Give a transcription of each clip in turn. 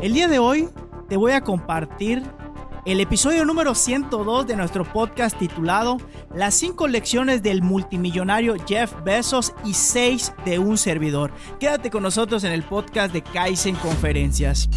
El día de hoy te voy a compartir el episodio número 102 de nuestro podcast titulado Las 5 lecciones del multimillonario Jeff Bezos y 6 de un servidor. Quédate con nosotros en el podcast de Kaizen Conferencias.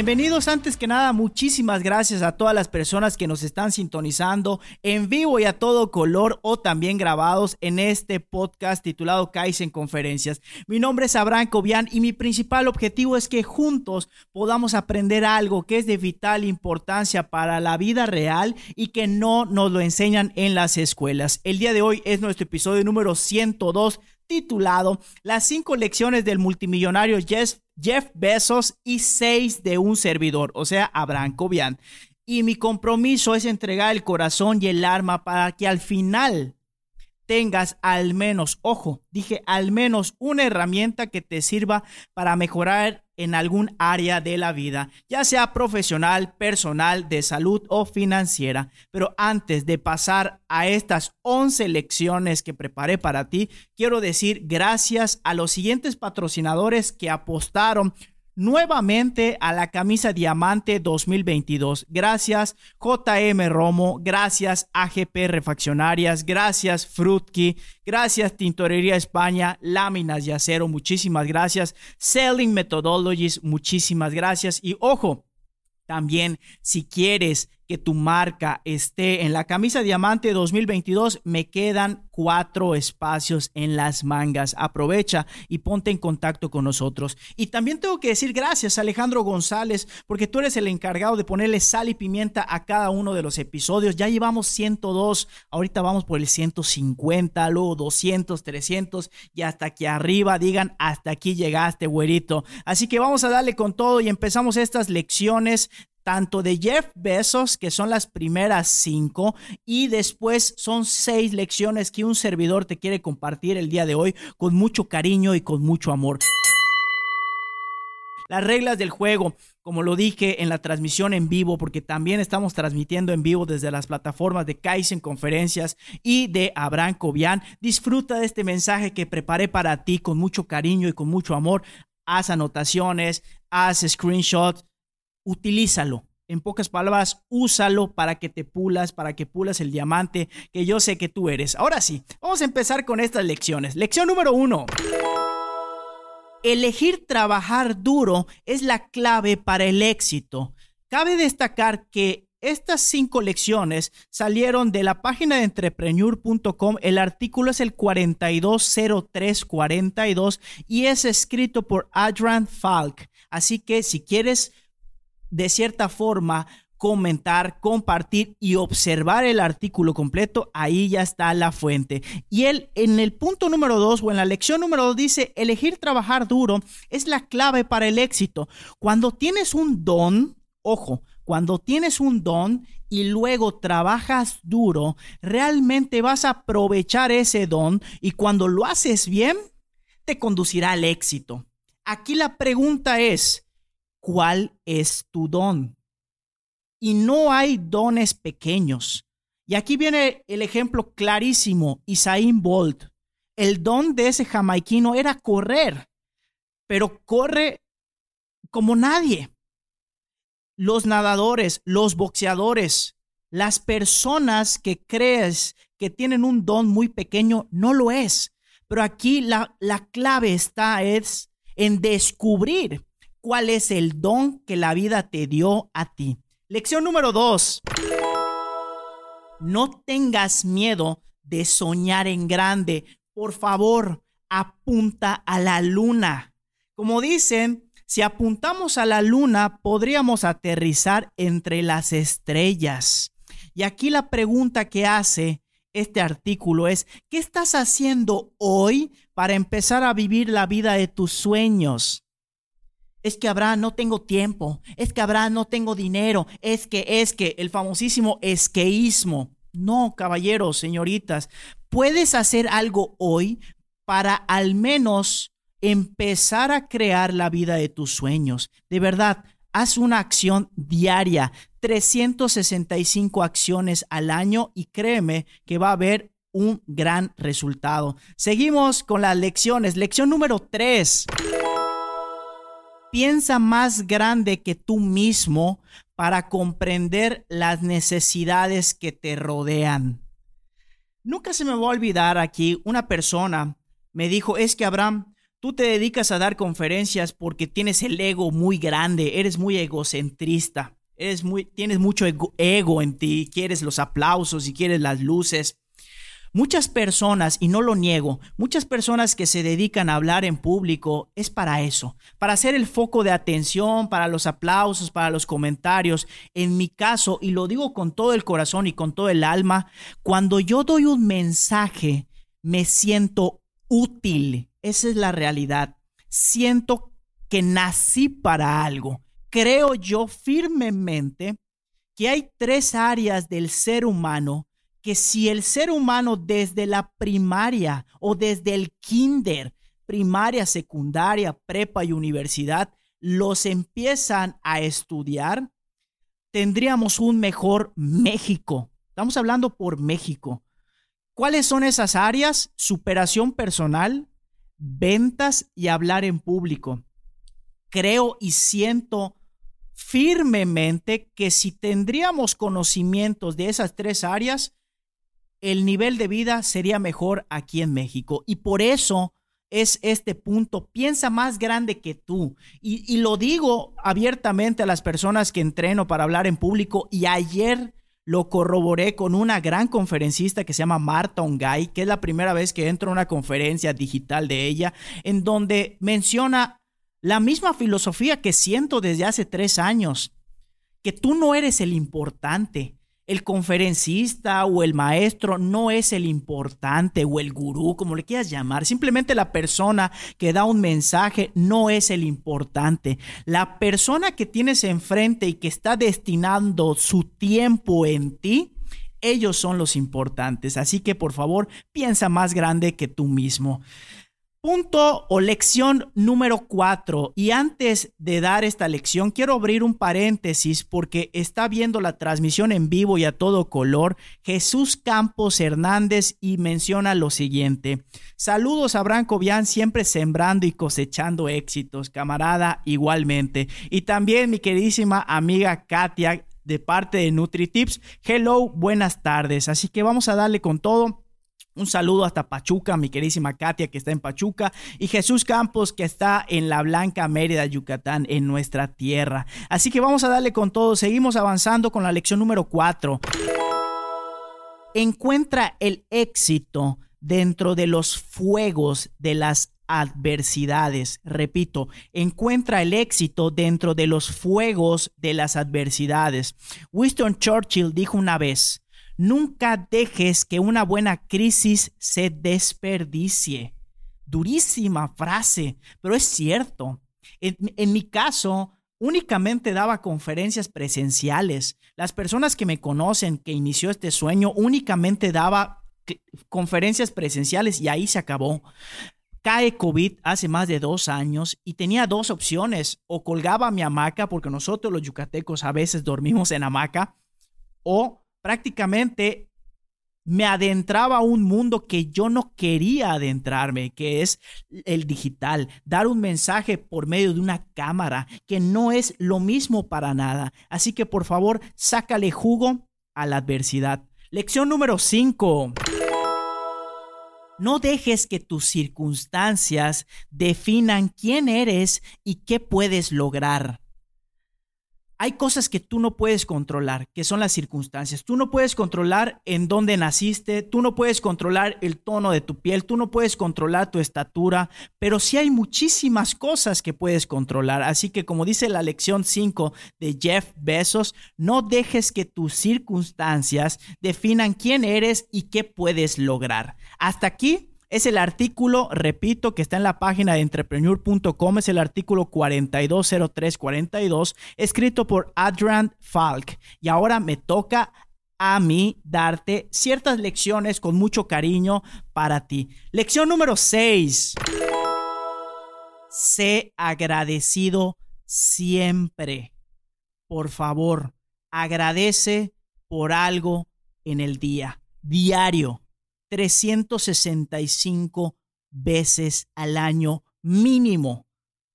Bienvenidos antes que nada, muchísimas gracias a todas las personas que nos están sintonizando en vivo y a todo color o también grabados en este podcast titulado Kaizen Conferencias. Mi nombre es Abraham Cobian y mi principal objetivo es que juntos podamos aprender algo que es de vital importancia para la vida real y que no nos lo enseñan en las escuelas. El día de hoy es nuestro episodio número 102 titulado Las cinco lecciones del multimillonario Jeff, Bezos y seis de un servidor, o sea, Abraham Cobian. Y mi compromiso es entregar el corazón y el arma para que al final tengas al menos, ojo, dije al menos una herramienta que te sirva para mejorar en algún área de la vida, ya sea profesional, personal, de salud o financiera. Pero antes de pasar a estas 11 lecciones que preparé para ti, quiero decir gracias a los siguientes patrocinadores que apostaron nuevamente a la camisa diamante 2022. Gracias JM Romo, gracias AGP Refaccionarias, gracias Frutki, gracias Tintorería España, Láminas y Acero, muchísimas gracias. Selling Methodologies, muchísimas gracias. Y ojo, también si quieres que tu marca esté en la camisa diamante 2022, me quedan cuatro espacios en las mangas. Aprovecha y ponte en contacto con nosotros. Y también tengo que decir gracias a Alejandro González, porque tú eres el encargado de ponerle sal y pimienta a cada uno de los episodios. Ya llevamos 102, ahorita vamos por el 150, luego 200, 300 y hasta aquí arriba digan, hasta aquí llegaste, güerito. Así que vamos a darle con todo y empezamos estas lecciones tanto de Jeff Bezos, que son las primeras cinco, y después son seis lecciones que un servidor te quiere compartir el día de hoy con mucho cariño y con mucho amor. Las reglas del juego, como lo dije en la transmisión en vivo, porque también estamos transmitiendo en vivo desde las plataformas de Kaizen Conferencias y de Abraham Cobian. Disfruta de este mensaje que preparé para ti con mucho cariño y con mucho amor. Haz anotaciones, haz screenshots, utilízalo. En pocas palabras, úsalo para que te pulas, para que pulas el diamante que yo sé que tú eres. Ahora sí, vamos a empezar con estas lecciones. Lección número uno. Elegir trabajar duro es la clave para el éxito. Cabe destacar que estas cinco lecciones salieron de la página de entrepreneur.com. El artículo es el 420342 y es escrito por Adrian Falk. Así que si quieres de cierta forma comentar, compartir y observar el artículo completo, ahí ya está la fuente. Y él en el punto número dos o en la lección número dos dice, elegir trabajar duro es la clave para el éxito. Cuando tienes un don, ojo, cuando tienes un don y luego trabajas duro, realmente vas a aprovechar ese don y cuando lo haces bien, te conducirá al éxito. Aquí la pregunta es, cuál es tu don. Y no hay dones pequeños. Y aquí viene el ejemplo clarísimo, Isaín Bolt. El don de ese jamaiquino era correr, pero corre como nadie. Los nadadores, los boxeadores, las personas que crees que tienen un don muy pequeño, no lo es. Pero aquí la, la clave está es en descubrir cuál es el don que la vida te dio a ti. Lección número dos. No tengas miedo de soñar en grande. Por favor, apunta a la luna. Como dicen, si apuntamos a la luna, podríamos aterrizar entre las estrellas. Y aquí la pregunta que hace este artículo es, ¿qué estás haciendo hoy para empezar a vivir la vida de tus sueños? Es que Abraham no tengo tiempo. Es que Abraham no tengo dinero. Es que, es que, el famosísimo esqueísmo. No, caballeros, señoritas. Puedes hacer algo hoy para al menos empezar a crear la vida de tus sueños. De verdad, haz una acción diaria, 365 acciones al año y créeme que va a haber un gran resultado. Seguimos con las lecciones. Lección número 3. Piensa más grande que tú mismo para comprender las necesidades que te rodean. Nunca se me va a olvidar aquí una persona me dijo, es que Abraham, tú te dedicas a dar conferencias porque tienes el ego muy grande, eres muy egocentrista, eres muy, tienes mucho ego, ego en ti, quieres los aplausos y quieres las luces. Muchas personas, y no lo niego, muchas personas que se dedican a hablar en público es para eso, para ser el foco de atención, para los aplausos, para los comentarios. En mi caso, y lo digo con todo el corazón y con todo el alma, cuando yo doy un mensaje, me siento útil. Esa es la realidad. Siento que nací para algo. Creo yo firmemente que hay tres áreas del ser humano que si el ser humano desde la primaria o desde el kinder, primaria, secundaria, prepa y universidad, los empiezan a estudiar, tendríamos un mejor México. Estamos hablando por México. ¿Cuáles son esas áreas? Superación personal, ventas y hablar en público. Creo y siento firmemente que si tendríamos conocimientos de esas tres áreas, el nivel de vida sería mejor aquí en México. Y por eso es este punto. Piensa más grande que tú. Y, lo digo abiertamente a las personas que entreno para hablar en público. Y ayer lo corroboré con una gran conferencista que se llama Marta Ongay, que es la primera vez que entro a una conferencia digital de ella, en donde menciona la misma filosofía que siento desde hace tres años, que tú no eres el importante, el conferencista o el maestro no es el importante o el gurú, como le quieras llamar. Simplemente la persona que da un mensaje no es el importante. La persona que tienes enfrente y que está destinando su tiempo en ti, ellos son los importantes. Así que por favor, piensa más grande que tú mismo. Punto o lección número cuatro. Y antes de dar esta lección, quiero abrir un paréntesis porque está viendo la transmisión en vivo y a todo color Jesús Campos Hernández y menciona lo siguiente. Saludos a Branco Vian, siempre sembrando y cosechando éxitos, camarada, igualmente. Y también mi queridísima amiga Katia de parte de NutriTips. Hello, buenas tardes. Así que vamos a darle con todo. Un saludo hasta Pachuca, mi queridísima Katia que está en Pachuca y Jesús Campos que está en la Blanca Mérida, Yucatán, en nuestra tierra. Así que vamos a darle con todo. Seguimos avanzando con la lección número 4. Encuentra el éxito dentro de los fuegos de las adversidades. Repito, encuentra el éxito dentro de los fuegos de las adversidades. Winston Churchill dijo una vez, Nunca dejes que una buena crisis se desperdicie. Durísima frase, pero es cierto. En, mi caso, únicamente daba conferencias presenciales. Las personas que me conocen, que inició este sueño, únicamente daba conferencias presenciales y ahí se acabó. Cae COVID hace más de dos años y tenía dos opciones. O colgaba mi hamaca, porque nosotros los yucatecos a veces dormimos en hamaca, o prácticamente me adentraba a un mundo que yo no quería adentrarme, que es el digital, dar un mensaje por medio de una cámara, que no es lo mismo para nada. Así que por favor, sácale jugo a la adversidad. Lección número 5. No dejes que tus circunstancias definan quién eres y qué puedes lograr. Hay cosas que tú no puedes controlar, que son las circunstancias. Tú no puedes controlar en dónde naciste, tú no puedes controlar el tono de tu piel, tú no puedes controlar tu estatura, pero sí hay muchísimas cosas que puedes controlar. Así que como dice la lección 5 de Jeff Bezos, no dejes que tus circunstancias definan quién eres y qué puedes lograr. Hasta aquí es el artículo, repito, que está en la página de entrepreneur.com, es el artículo 420342, escrito por Adrian Falk. Y ahora me toca a mí darte ciertas lecciones con mucho cariño para ti. Lección número 6. Sé agradecido siempre. por favor, agradece por algo en el día, diario, 365 veces al año mínimo.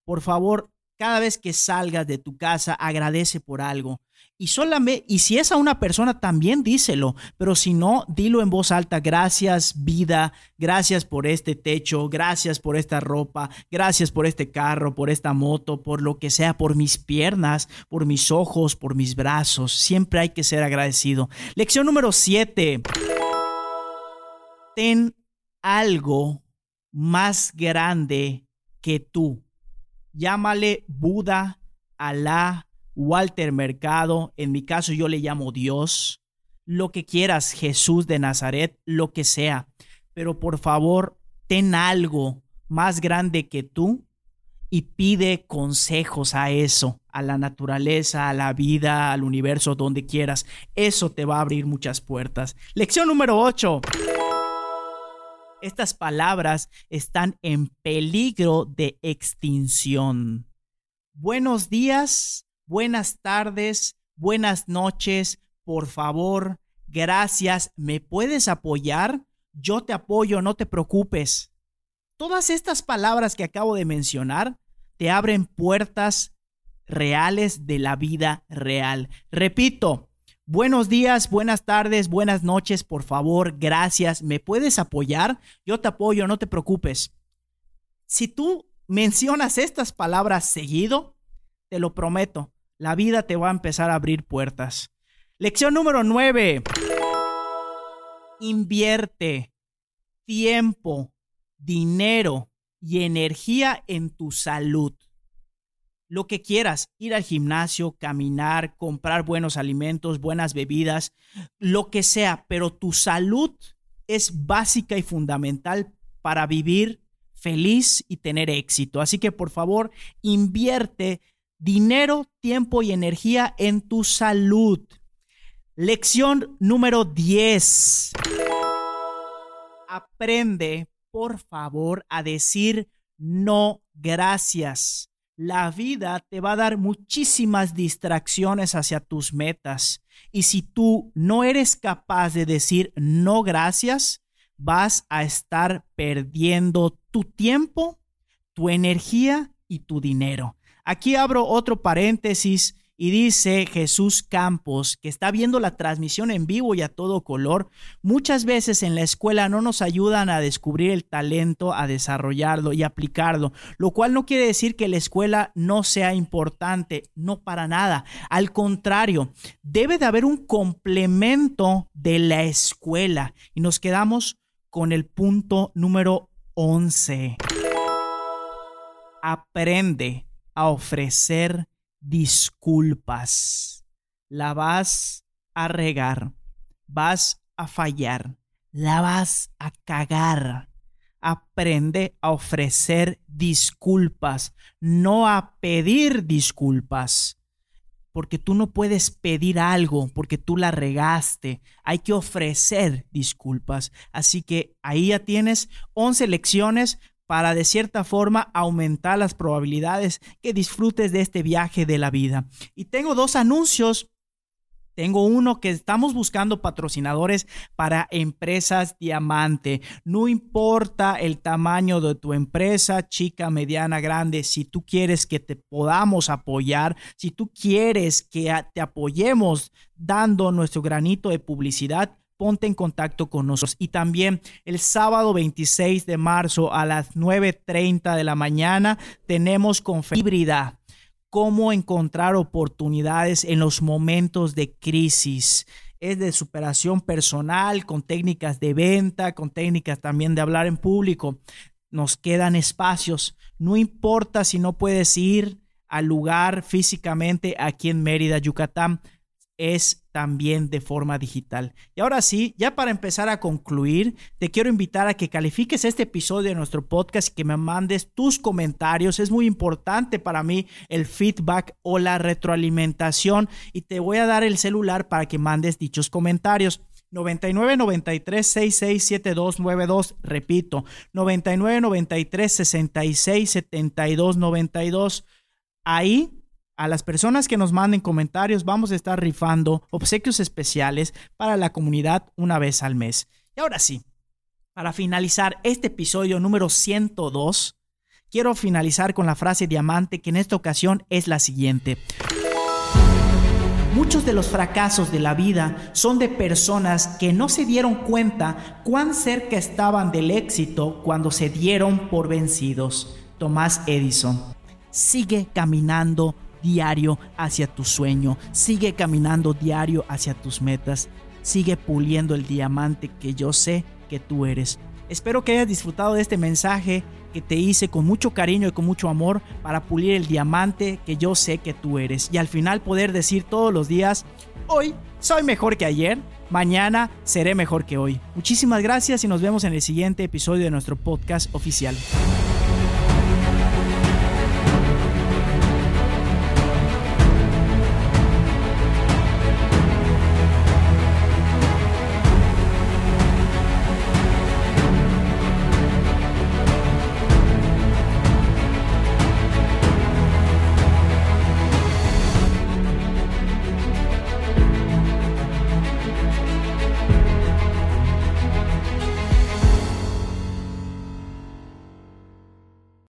Por favor, cada vez que salgas de tu casa, agradece por algo. Y solamente, y si es a una persona, también díselo, pero si no, dilo en voz alta, gracias vida, gracias por este techo, gracias por esta ropa, gracias por este carro, por esta moto, por lo que sea, por mis piernas, por mis ojos, por mis brazos. Siempre hay que ser agradecido. Lección número 7. Ten algo más grande que tú. Llámale Buda, Alá, Walter Mercado, en mi caso yo le llamo Dios, lo que quieras, Jesús de Nazaret, lo que sea. Pero por favor, ten algo más grande que tú y pide consejos a eso, a la naturaleza, a la vida, al universo, donde quieras. Eso te va a abrir muchas puertas. Lección número 8. Estas palabras están en peligro de extinción. Buenos días, buenas tardes, buenas noches, por favor, gracias, ¿me puedes apoyar? Yo te apoyo, no te preocupes. Todas estas palabras que acabo de mencionar te abren puertas reales de la vida real. Repito, buenos días, buenas tardes, buenas noches, por favor, gracias, ¿me puedes apoyar? Yo te apoyo, no te preocupes. Si tú mencionas estas palabras seguido, te lo prometo, la vida te va a empezar a abrir puertas. Lección número 9. Invierte tiempo, dinero y energía en tu salud. Lo que quieras, ir al gimnasio, caminar, comprar buenos alimentos, buenas bebidas, lo que sea, pero tu salud es básica y fundamental para vivir feliz y tener éxito. Así que por favor, invierte dinero, tiempo y energía en tu salud. Lección número 10. Aprende, por favor, a decir no gracias. La vida te va a dar muchísimas distracciones hacia tus metas. Y si tú no eres capaz de decir no gracias, vas a estar perdiendo tu tiempo, tu energía y tu dinero. Aquí abro otro paréntesis y dice Jesús Campos, que está viendo la transmisión en vivo y a todo color, muchas veces en la escuela no nos ayudan a descubrir el talento, a desarrollarlo y aplicarlo, lo cual no quiere decir que la escuela no sea importante, no para nada. Al contrario, debe de haber un complemento de la escuela y nos quedamos con el punto número 11. Aprende a ofrecer disculpas. La vas a regar, vas a fallar, la vas a cagar. Aprende a ofrecer disculpas, no a pedir disculpas. Porque tú no puedes pedir algo porque tú la regaste. Hay que ofrecer disculpas. Así que ahí ya tienes 11 lecciones para de cierta forma aumentar las probabilidades que disfrutes de este viaje de la vida. Y tengo dos anuncios. Tengo uno que estamos buscando patrocinadores para empresas diamante. No importa el tamaño de tu empresa, chica, mediana, grande, si tú quieres que te podamos apoyar, si tú quieres que te apoyemos dando nuestro granito de publicidad, ponte en contacto con nosotros. Y también el sábado 26 de marzo a las 9.30 de la mañana tenemos con híbrida cómo encontrar oportunidades en los momentos de crisis. Es de superación personal, con técnicas de venta, con técnicas también de hablar en público. Nos quedan espacios. No importa si no puedes ir al lugar físicamente aquí en Mérida, Yucatán es también de forma digital. Y ahora sí, ya para empezar a concluir, te quiero invitar a que califiques este episodio de nuestro podcast y que me mandes tus comentarios. Es muy importante para mí el feedback o la retroalimentación y te voy a dar el celular para que mandes dichos comentarios. 99 93 66 72 92, repito, 99 93 66 72 92. Ahí A las personas que nos manden comentarios vamos a estar rifando obsequios especiales para la comunidad una vez al mes. Y ahora sí, para finalizar este episodio número 102, quiero finalizar con la frase diamante que en esta ocasión es la siguiente. Muchos de los fracasos de la vida son de personas que no se dieron cuenta cuán cerca estaban del éxito cuando se dieron por vencidos. Tomás Edison. Sigue caminando diario hacia tu sueño, sigue caminando diario hacia tus metas, sigue puliendo el diamante que yo sé que tú eres. Espero que hayas disfrutado de este mensaje que te hice con mucho cariño y con mucho amor para pulir el diamante que yo sé que tú eres. Y al final poder decir todos los días, hoy soy mejor que ayer, mañana seré mejor que hoy. Muchísimas gracias y nos vemos en el siguiente episodio de nuestro podcast oficial.